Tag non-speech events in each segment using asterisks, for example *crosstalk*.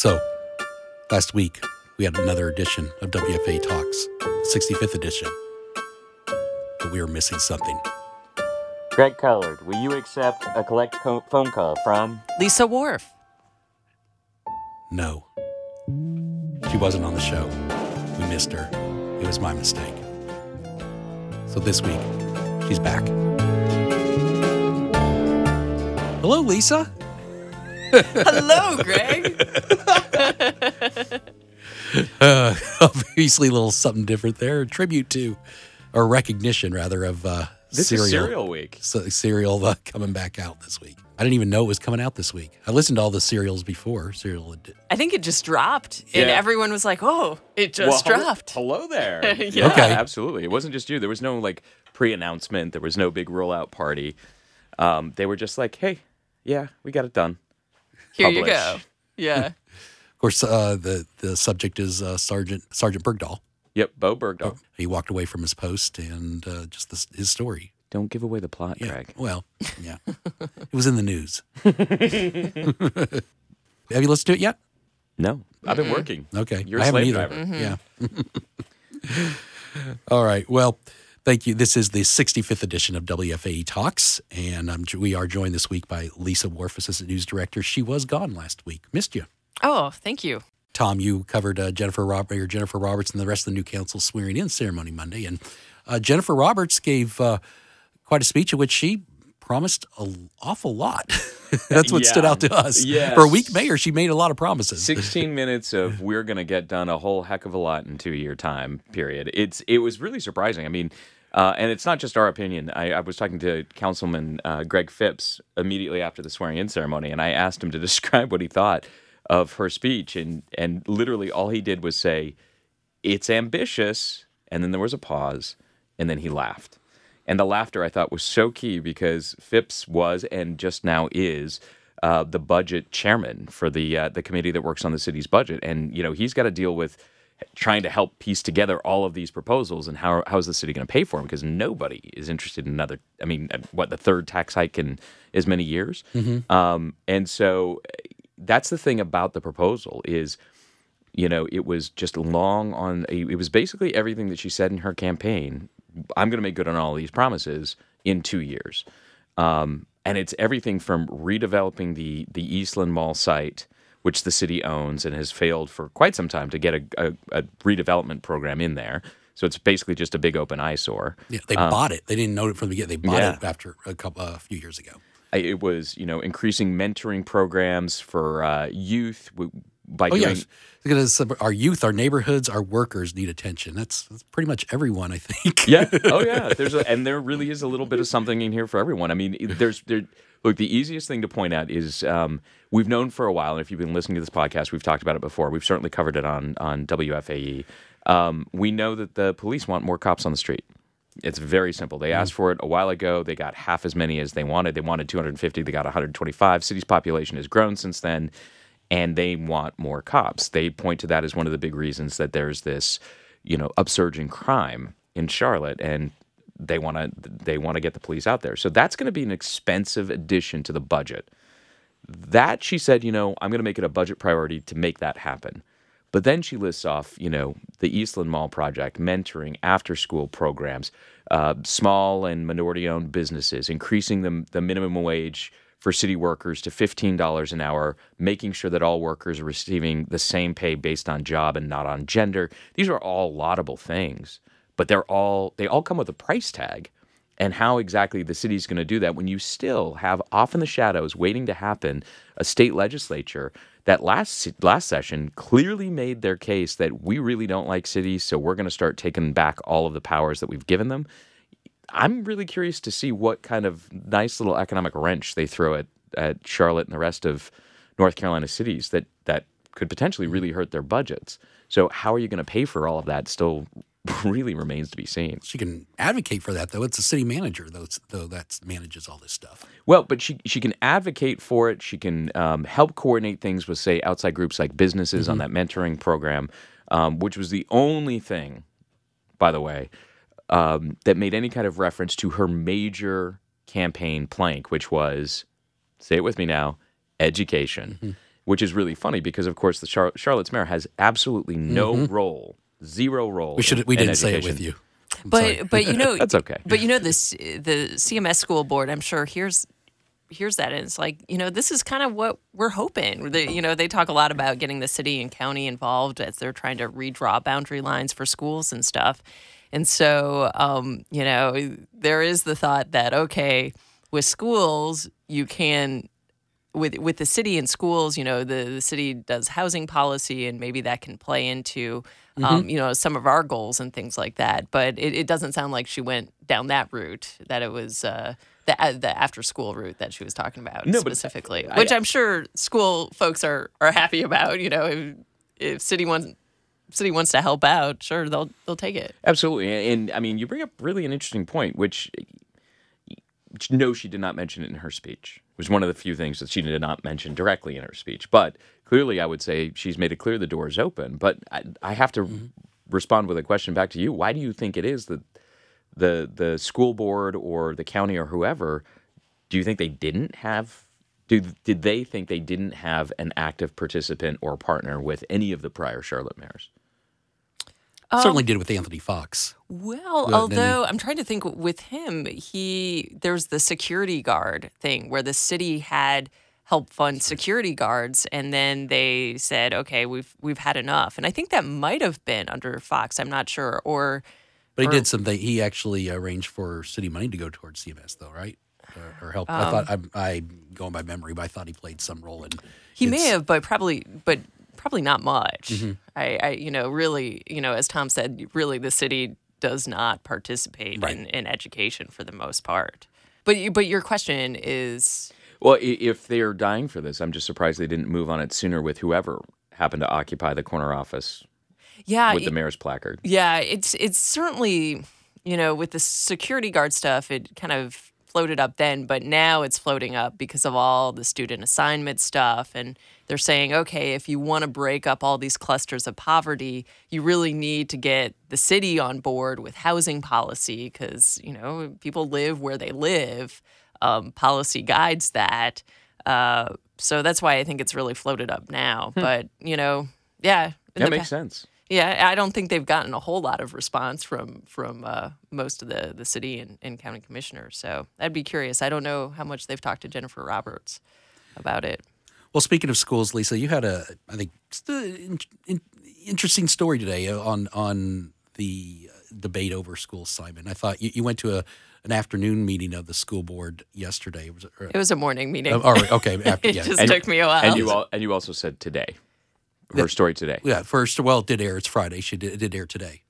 So, last week we had another edition of WFA Talks, 65th edition. But we were missing something. Greg Collard, will you accept a collect co- phone call from? Lisa Worf. No. She wasn't on the show. We missed her. It was my mistake. So this week, she's back. Hello, Lisa. Hello, Greg. *laughs* Uh, *laughs* obviously, a little something different there. A tribute to, or recognition rather, of uh, This serial, is Serial Week. so- serial uh, coming back out this week. I didn't even know it was coming out this week. I listened to all the serials before. Serial. ed- I think it just dropped, and everyone was like, "Oh, it just Well, hello- dropped." Hello there. *laughs* Yeah. Okay. absolutely. It wasn't just you. There was no like pre-announcement. There was no big rollout party. Um, they were just like, "Hey, yeah, we got it done." Here you go. Yeah. *laughs* Of course, uh, the the subject is uh, Sergeant Sergeant Bergdahl. Yep, Bowe Bergdahl. He walked away from his post and uh, just this, his story. Don't give away the plot, Yeah. Greg. Well, *laughs* yeah. it was in the news. *laughs* Have you listened to it yet? No, I've been working. Okay. You're a I haven't slave either. driver. Yeah. All right. Well, thank you. This is the 65th edition of WFAE Talks, and I'm, we are joined this week by Lisa Worf, Assistant News Director. She was gone last week. Missed you. Oh, thank you. Tom, you covered uh, Jennifer Rob- Mayor Jennifer Roberts and the rest of the new council swearing in ceremony Monday, and uh, Jennifer Roberts gave uh, quite a speech in which she promised an awful lot. *laughs* That's what stood out to us. Yes. For a weak mayor, she made a lot of promises. 16 *laughs* minutes of we're going to get done a whole heck of a lot in two year time period. It's it was really surprising. I mean, uh, and it's not just our opinion. I, I was talking to Councilman uh, Greg Phipps immediately after the swearing in ceremony, and I asked him to *laughs* describe what he thought of her speech, and and literally all he did was say, "It's ambitious," and then there was a pause, and then he laughed. And the laughter I thought was so key because Phipps was and just now is uh, the budget chairman for the uh, the committee that works on the city's budget, and you know he's got to deal with trying to help piece together all of these proposals and how how is the city going to pay for them because nobody is interested in another. I mean, uh, what the third tax hike in as many years, um, and so uh, that's the thing about the proposal is you know, it was just long on. It was basically everything that she said in her campaign. I'm going to make good on all these promises in two years, um, and it's everything from redeveloping the the Eastland Mall site, which the city owns and has failed for quite some time to get a, a, a redevelopment program in there. So it's basically just a big open eyesore. Yeah, they bought it. They didn't know it from the beginning. They bought yeah. it after a couple a few years ago. It was you know increasing mentoring programs for uh, youth w- by Oh doing. yes, because our youth, our neighborhoods, our workers need attention. That's, that's pretty much everyone, I think. yeah. *laughs* Oh, yeah. There's a, and there really is a little bit of something in here for everyone. I mean, there's there. Look, the easiest thing to point out is um, we've known for a while, and if you've been listening to this podcast, we've talked about it before. We've certainly covered it on on WFAE. Um, we know that the police want more cops on the street. It's very simple. They asked for it a while ago. They got half as many as they wanted. They wanted 250. They got 125. City's population has grown since then, and they want more cops. They point to that as one of the big reasons that there's this, you know, upsurge in crime in Charlotte, and they want to they want to get the police out there. So that's going to be an expensive addition to the budget. That she said, you know, I'm going to make it a budget priority to make that happen. But then she lists off, you know, the Eastland Mall project, mentoring, after school programs, uh, small and minority owned businesses, increasing the, the minimum wage for city workers to $15 an hour, making sure that all workers are receiving the same pay based on job and not on gender. These are all laudable things, but they're all they all come with a price tag and how exactly the city's going to do that when you still have off in the shadows waiting to happen a state legislature that last last session clearly made their case that we really don't like cities so we're going to start taking back all of the powers that we've given them i'm really curious to see what kind of nice little economic wrench they throw at, at charlotte and the rest of north carolina cities that that could potentially really hurt their budgets so how are you going to pay for all of that still *laughs* really remains to be seen She can advocate for that, though. It's the city manager, though, though that manages all this stuff. Well, but she she can advocate for it. She can um, help coordinate things with, say, outside groups like businesses on that mentoring program, um, which was the only thing, by the way, um, that made any kind of reference to her major campaign plank, which was, say it with me now, education. which is really funny because, of course, the Char- Charlotte's mayor has absolutely no role, zero role. Mm-hmm. We should we didn't say it with you. I'm but sorry. but you know *laughs* That's okay. But you know this the CMS school board. I'm sure here's here's that and it's like you know this is kind of what we're hoping. They, you know they talk a lot about getting the city and county involved as they're trying to redraw boundary lines for schools and stuff. And so um, you know there is the thought that okay with schools you can with with the city and schools, you know, the, the city does housing policy, and maybe that can play into, um, you know, some of our goals and things like that. But it, it doesn't sound like she went down that route. That it was uh, the uh, the after school route that she was talking about No, but specifically, I- which I'm sure school folks are are happy about. You know, if, if city wants city wants to help out, sure they'll they'll take it. Absolutely, and, I mean, you bring up really an interesting point, which no, she did not mention it in her speech. It was one of the few things that she did not mention directly in her speech. But clearly, I would say she's made it clear the door is open. But I, I have to mm-hmm. respond with a question back to you. Why do you think it is that the the school board or the county or whoever do you think they didn't have? Do, did they think they didn't have an active participant or partner with any of the prior Charlotte mayors? Um, Certainly did with Anthony Foxx. Well, then although I'm trying to think with him, he there's the security guard thing where the city had helped fund security guards and then they said, "Okay, we've we've had enough." And I think that might have been under Foxx, I'm not sure, or But he did something. He actually arranged for city money to go towards CMS, though, right? Or, or help. I thought um, I'm, I'm going by memory, but I thought he played some role in. he may have but probably but probably not much. Mm-hmm. I, I you know, really, you know, as Tom said, really the city does not participate Right. in, in education for the most part. But you, but your question is Well, if they're dying for this, I'm just surprised they didn't move on it sooner with whoever happened to occupy the corner office yeah, with the mayor's placard. Yeah, it's it's certainly you know with the security guard stuff, it kind of floated up then, but now it's floating up because of all the student assignment stuff, and they're saying, okay, if you want to break up all these clusters of poverty, you really need to get the city on board with housing policy because you know people live where they live. Um, policy guides that. Uh, so that's why I think it's really floated up now. But you know, yeah, That makes pa- sense. Yeah, I don't think they've gotten a whole lot of response from from uh, most of the the city and, and county commissioners. So I'd be curious. I don't know how much they've talked to Jennifer Roberts about it. Well, speaking of schools, Lisa, you had a, I think, in, in, interesting story today on on the uh, debate over school assignment. I thought you, you went to a an afternoon meeting of the school board yesterday. Was it, or, It was a morning meeting. all right, okay, after, *laughs* it yeah. just And- took me a while. And you all, and you also said today, her story today. yeah, first, well, it did air. It's Friday. She did, it did air today.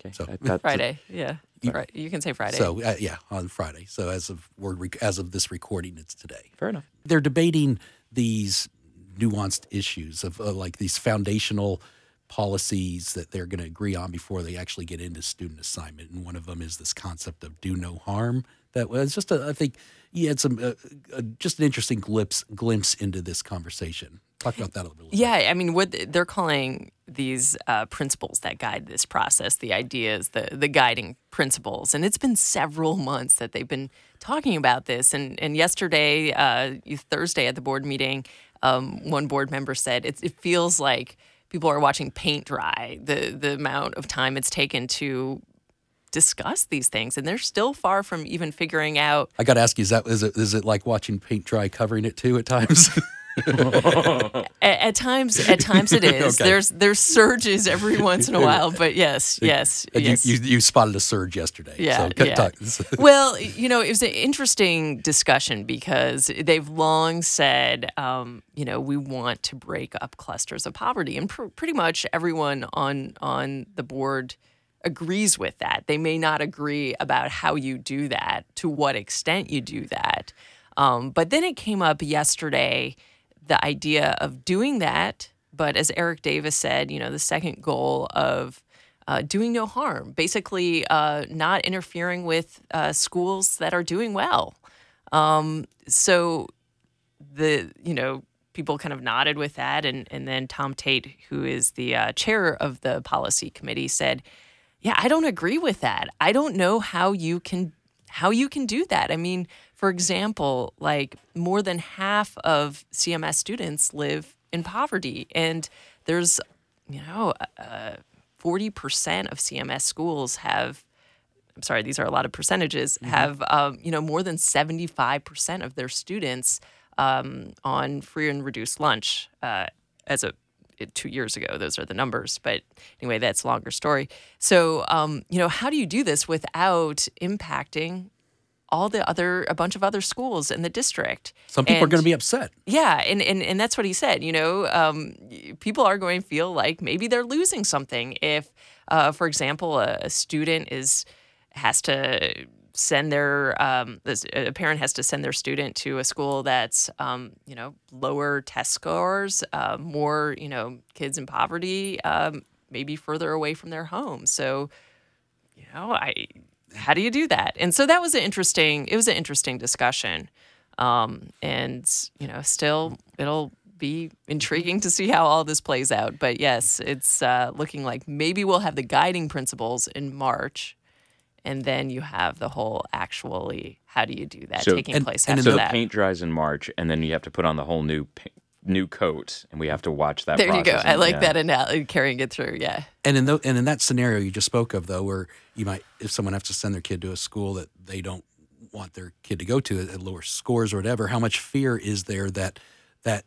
Okay, So- that- that's- Friday, yeah, right. You can say Friday. So uh, yeah, on Friday. So as of word rec- as of this recording, it's today. Fair enough. they're debating these nuanced issues of uh, like these foundational policies that they're going to agree on before they actually get into student assignment. And one of them is this concept of do no harm. That was just, a, I think, you had some uh, uh, just an interesting glimpse glimpse into this conversation. Talk about that a little bit. Yeah, I mean, what they're calling these uh, principles that guide this process, the ideas, the the guiding principles, and it's been several months that they've been talking about this. And and yesterday, uh, Thursday at the board meeting, um, one board member said it, it feels like people are watching paint dry. The the amount of time it's taken to discuss these things, and they're still far from even figuring out I got to ask you: Is that is it is it like watching paint dry, covering it too at times? *laughs* *laughs* At, at times, at times it *laughs* is. Okay. There's there's surges every once in a while, *laughs* but yes, yes, And yes. you, you you spotted a surge yesterday. Yeah, So, yeah. talk- well, you know, it was an interesting discussion because they've long said, um, you know, we want to break up clusters of poverty, and pr- pretty much everyone on on the board agrees with that. They may not agree about how you do that, to what extent you do that, um, but then it came up yesterday the idea of doing that. But as Eric Davis said, you know, the second goal of uh, doing no harm, basically uh, not interfering with uh, schools that are doing well. Um, so the you know people kind of nodded with that, and and then Tom Tate, who is the uh, chair of the policy committee, said, "Yeah, I don't agree with that. I don't know how you can." How you can do that? I mean, for example, like more than half of CMS students live in poverty, and there's, you know, uh, forty percent of CMS schools have. I'm sorry, these are a lot of percentages. Have um, you know more than seventy five percent of their students um, on free and reduced lunch uh, as a two years ago. Those are the numbers. But anyway, that's a longer story. So, um, you know, how do you do this without impacting all the other, a bunch of other schools in the district? Some people are going to be upset. yeah, and, and and that's what he said. You know, um, people are going to feel like maybe they're losing something if, uh, for example, a, a student is has to send their um, a parent has to send their student to a school that's um, you know lower test scores, uh, more you know kids in poverty, um, maybe further away from their home. So, you know, I how do you do that? And so that was an interesting. It was an interesting discussion um, and you know still it'll be intriguing to see how all this plays out but yes it's uh, looking like maybe we'll have the guiding principles in march and then you have the whole actually how do you do that So- taking and- place and after So the that paint dries in March, and then you have to put on the whole new pa- new coat, and we have to watch that. there you go i like Yeah. that analogy carrying it through yeah And in tho- and in that scenario you just spoke of, though, where you might, if someone has to send their kid to a school that they don't want their kid to go to at lower scores or whatever, how much fear is there that that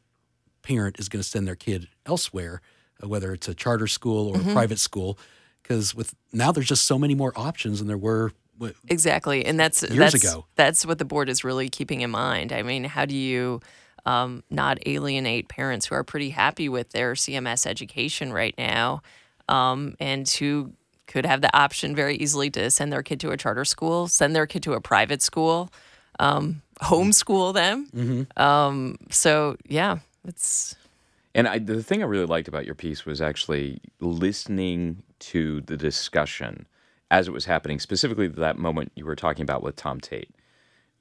parent is going to send their kid elsewhere, uh, whether it's a charter school or a private school? Because with now there's just so many more options than there were. w- Exactly, and that's Years that's, ago. That's what the board is really keeping in mind. I mean, how do you um, not alienate parents who are pretty happy with their CMS education right now, um, and who could have the option very easily to send their kid to a charter school, send their kid to a private school, um, *laughs* homeschool them. Um, so yeah, it's And I, the thing I really liked about your piece was actually listening to the discussion as it was happening, specifically that moment you were talking about with Tom Tate.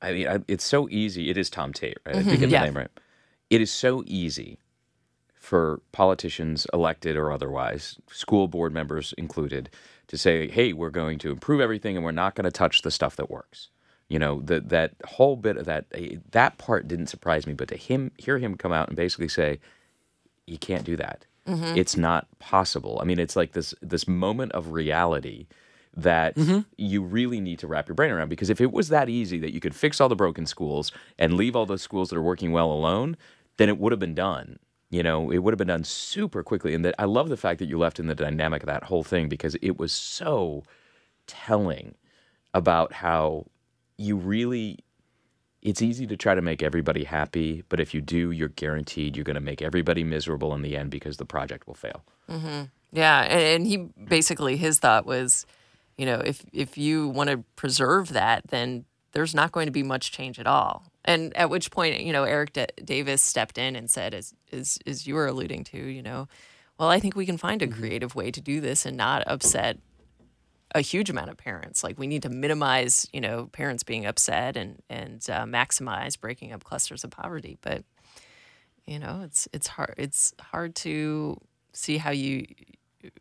I mean, I, it's so easy. It is Tom Tate, right? I think the name right. It is so easy for politicians, elected or otherwise, school board members included, to say, "Hey, we're going to improve everything, and we're not going to touch the stuff that works." You know, that that whole bit of that eh, that part didn't surprise me, but to him hear him come out and basically say, you can't do that. It's not possible. I mean, it's like this this moment of reality that mm-hmm. you really need to wrap your brain around because if it was that easy that you could fix all the broken schools and leave all those schools that are working well alone, then it would have been done. You know, it would have been done super quickly. And that I love the fact that you left in the dynamic of that whole thing because it was so telling about how you really it's easy to try to make everybody happy, but if you do, you're guaranteed you're going to make everybody miserable in the end because the project will fail. Mm-hmm. Yeah, and, and he basically his thought was, you know, if if you want to preserve that, then there's not going to be much change at all. And at which point, you know, Eric D- Davis stepped in and said, as as as you were alluding to, you know, well, I think we can find a creative way to do this and not upset a huge amount of parents. Like we need to minimize, you know, parents being upset and and uh, maximize breaking up clusters of poverty. But you know, it's it's hard it's hard to see how you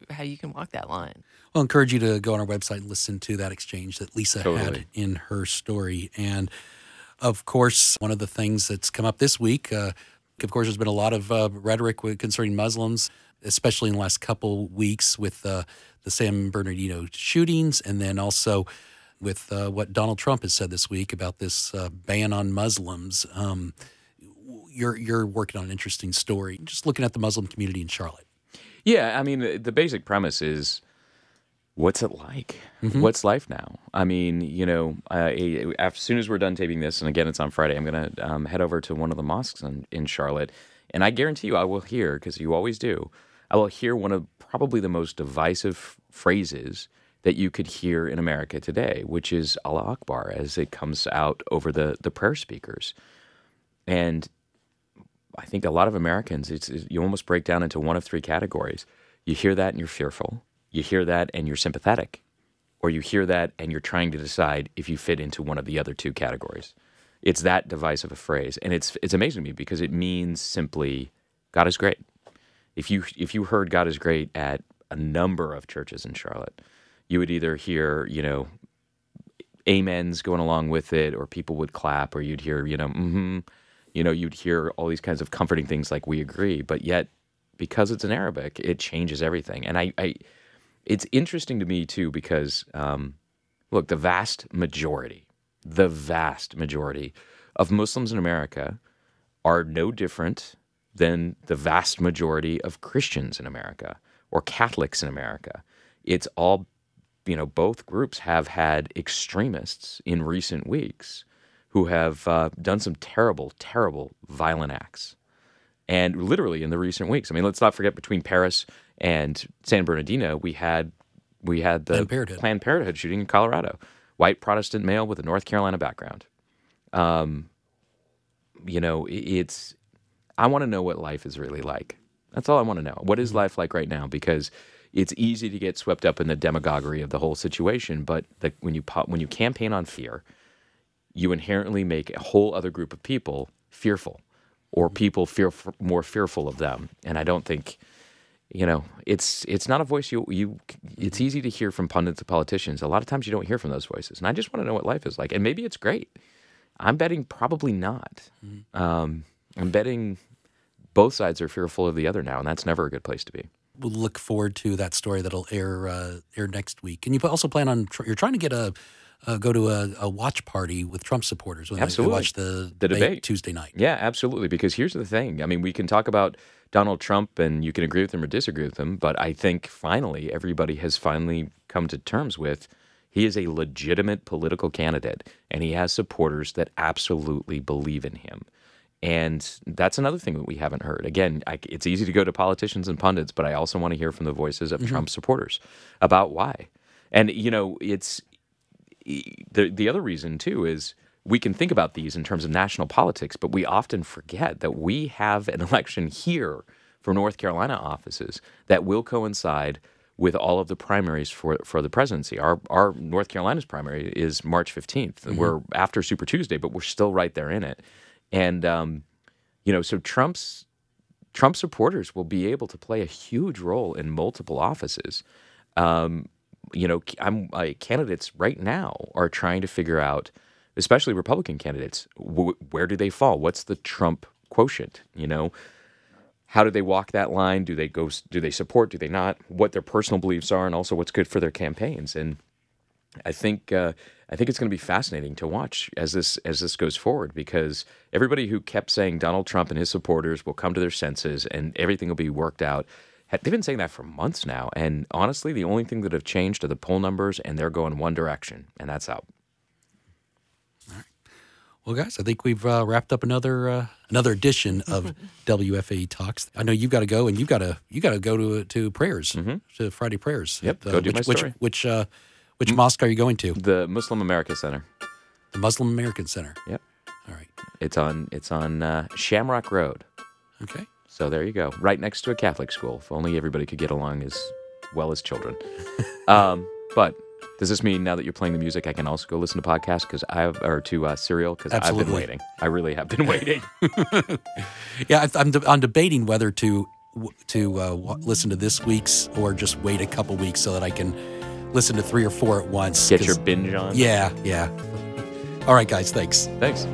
how you can walk that line. I'll encourage you to go on our website and listen to that exchange that Lisa had in her story. And of course, one of the things that's come up this week, uh, of course, there's been a lot of uh, rhetoric concerning Muslims, especially in the last couple weeks with uh, the San Bernardino shootings, and then also with uh, what Donald Trump has said this week about this uh, ban on Muslims. Um, you're you're working on an interesting story. Just looking at the Muslim community in Charlotte. Yeah, I mean, the, the basic premise is what's it like? What's life now? I mean, you know, uh, as soon as we're done taping this, and again, it's on Friday, I'm going to um, head over to one of the mosques in, in Charlotte, and I guarantee you I will hear, because you always do, I will hear one of probably the most divisive phrases that you could hear in America today, which is Allah Akbar as it comes out over the, the prayer speakers. And I think a lot of Americans, it's, it's- you almost break down into one of three categories. You hear that and you're fearful. You hear that and you're sympathetic, or you hear that and you're trying to decide if you fit into one of the other two categories. It's that device of a phrase, and it's it's amazing to me because it means simply God is great. If you if you heard God is great at a number of churches in Charlotte, you would either hear you know amens going along with it, or people would clap, or you'd hear, you know, mm-hmm, you know, you'd hear all these kinds of comforting things like "we agree," but yet because it's in Arabic, it changes everything. And I, I it's interesting to me too because um, look, the vast majority, the vast majority of Muslims in America are no different than the vast majority of Christians in America or Catholics in America. It's all, you know, both groups have had extremists in recent weeks who have uh, done some terrible, terrible, violent acts. And literally in the recent weeks, I mean, let's not forget between Paris and San Bernardino, we had we had the Planned Parenthood. Planned Parenthood shooting in Colorado, white Protestant male with a North Carolina background. Um, you know, i- it's I want to know what life is really like. That's all I want to know. What is life like right now? Because it's easy to get swept up in the demagoguery of the whole situation, but the, when you pop, when you campaign on fear, you inherently make a whole other group of people fearful, or people fear more fearful of them. And I don't think, you know, it's it's not a voice you you. It's easy to hear from pundits and politicians. A lot of times you don't hear from those voices, and I just want to know what life is like. And maybe it's great. I'm betting probably not. Um, I'm betting both sides are fearful of the other now, and that's never a good place to be. We'll look forward to that story that'll air uh, air next week. And you also plan on tr- you're trying to get a uh, go to a, a watch party with Trump supporters when they- Absolutely. they watch the, The debate. Tuesday night. Yeah, absolutely. Because here's the thing. I mean, we can talk about Donald Trump and you can agree with him or disagree with him, but I think finally everybody has finally come to terms with he is a legitimate political candidate and he has supporters that absolutely believe in him. And that's another thing that we haven't heard. Again, I, it's easy to go to politicians and pundits, but I also want to hear from the voices of Trump supporters about why. And you know, it's the the other reason too is we can think about these in terms of national politics, but we often forget that we have an *laughs* election here for North Carolina offices that will coincide with all of the primaries for for the presidency. Our our North Carolina's primary is March 15th. We're after Super Tuesday, but we're still right there in it. And um, you know, so Trump's Trump supporters will be able to play a huge role in multiple offices. Um, you know, I'm uh, candidates right now are trying to figure out, especially Republican candidates, wh- where do they fall? What's the Trump quotient? You know, how do they walk that line? Do they go? Do they support? Do they not? What their personal beliefs are, and also what's good for their campaigns. And I think uh, I think it's going to be fascinating to watch as this as this goes forward because everybody who kept saying Donald Trump and his supporters will come to their senses and everything will be worked out. They've been saying that for months now, and honestly, the only thing that have changed are the poll numbers, and they're going one direction, and that's out. All right. Well, guys, I think we've uh, wrapped up another uh, another edition of *laughs* WFA Talks. I know you've got to go, and you've got to you got to go to to prayers to Friday prayers. Mm-hmm. Yep, Uh, go do which, my story. which uh, which mosque are you going to? The Muslim America Center. The Muslim American Center. Yep, All right. it's on it's on uh, Shamrock Road. Okay. So there you go, right next to a Catholic school. If only everybody could get along as well as children. *laughs* um, but does this mean now that you're playing the music, I can also go listen to podcasts because I've or to uh, Serial because I've been waiting. I really have been waiting. *laughs* *laughs* Yeah, I'm, de- I'm debating whether to to uh, listen to this week's or just wait a couple weeks so that I can listen to three or four at once. Get your binge on. Yeah, yeah. All right, guys. Thanks. Thanks.